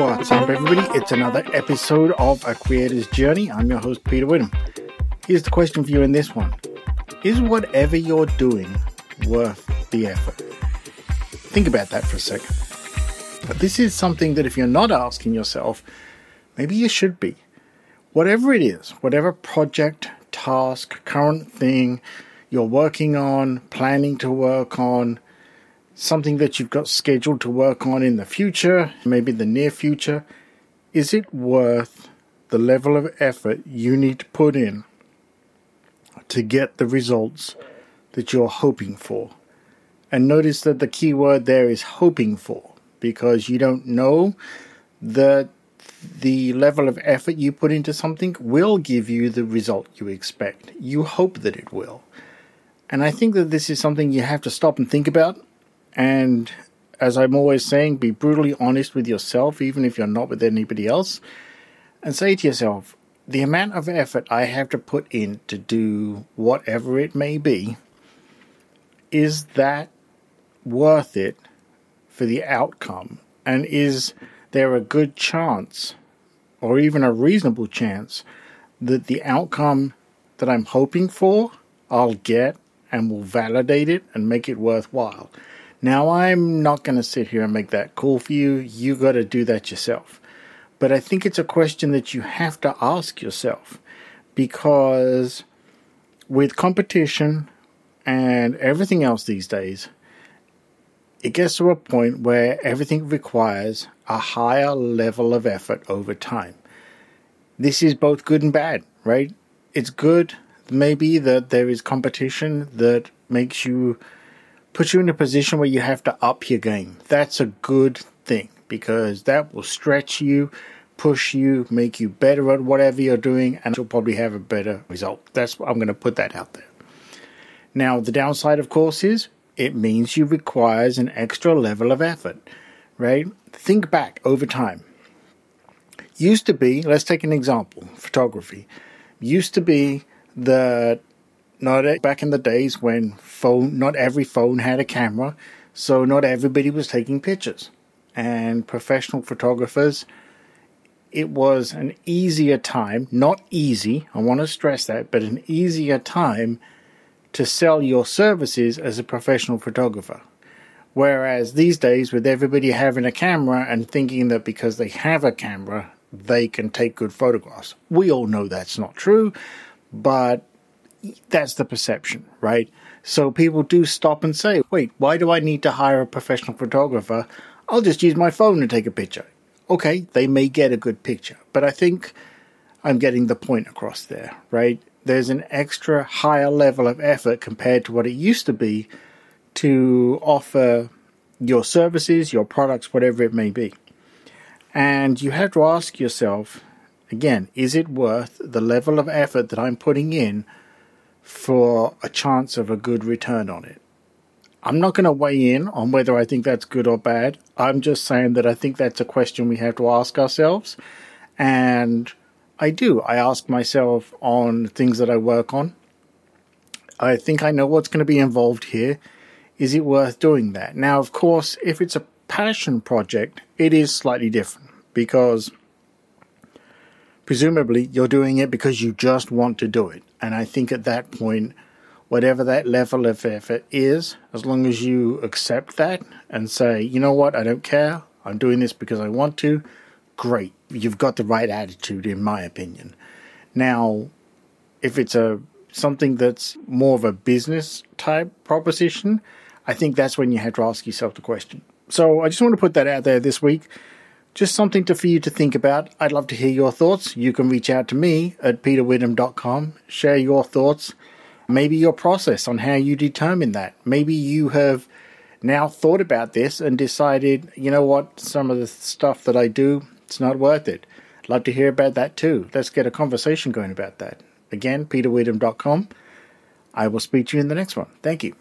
What's up, everybody? It's another episode of A Creator's Journey. I'm your host, Peter Whittam. Here's the question for you in this one Is whatever you're doing worth the effort? Think about that for a second. But This is something that if you're not asking yourself, maybe you should be. Whatever it is, whatever project, task, current thing you're working on, planning to work on, something that you've got scheduled to work on in the future, maybe the near future, is it worth the level of effort you need to put in to get the results that you're hoping for? And notice that the key word there is hoping for because you don't know that the level of effort you put into something will give you the result you expect. You hope that it will. And I think that this is something you have to stop and think about and as I'm always saying, be brutally honest with yourself, even if you're not with anybody else, and say to yourself, the amount of effort I have to put in to do whatever it may be, is that worth it for the outcome? And is there a good chance, or even a reasonable chance, that the outcome that I'm hoping for, I'll get and will validate it and make it worthwhile? Now, I'm not going to sit here and make that call for you. You got to do that yourself. But I think it's a question that you have to ask yourself because with competition and everything else these days, it gets to a point where everything requires a higher level of effort over time. This is both good and bad, right? It's good, maybe, that there is competition that makes you puts you in a position where you have to up your game. That's a good thing because that will stretch you, push you, make you better at whatever you're doing, and you'll probably have a better result. That's I'm going to put that out there. Now, the downside, of course, is it means you requires an extra level of effort, right? Think back over time. Used to be, let's take an example, photography. Used to be that not back in the days when phone, not every phone had a camera, so not everybody was taking pictures. And professional photographers, it was an easier time, not easy, I want to stress that, but an easier time to sell your services as a professional photographer. Whereas these days, with everybody having a camera and thinking that because they have a camera, they can take good photographs. We all know that's not true, but that's the perception, right? So people do stop and say, wait, why do I need to hire a professional photographer? I'll just use my phone to take a picture. Okay, they may get a good picture, but I think I'm getting the point across there, right? There's an extra higher level of effort compared to what it used to be to offer your services, your products, whatever it may be. And you have to ask yourself again, is it worth the level of effort that I'm putting in for a chance of a good return on it. I'm not going to weigh in on whether I think that's good or bad. I'm just saying that I think that's a question we have to ask ourselves. And I do. I ask myself on things that I work on. I think I know what's going to be involved here. Is it worth doing that? Now, of course, if it's a passion project, it is slightly different because presumably you're doing it because you just want to do it. And I think at that point, whatever that level of effort is, as long as you accept that and say, you know what, I don't care, I'm doing this because I want to, great. You've got the right attitude, in my opinion. Now, if it's a something that's more of a business type proposition, I think that's when you have to ask yourself the question. So I just want to put that out there this week. Just something to, for you to think about. I'd love to hear your thoughts. You can reach out to me at peterwhittam.com, share your thoughts, maybe your process on how you determine that. Maybe you have now thought about this and decided, you know what, some of the stuff that I do, it's not worth it. Love to hear about that too. Let's get a conversation going about that. Again, peterwhittam.com. I will speak to you in the next one. Thank you.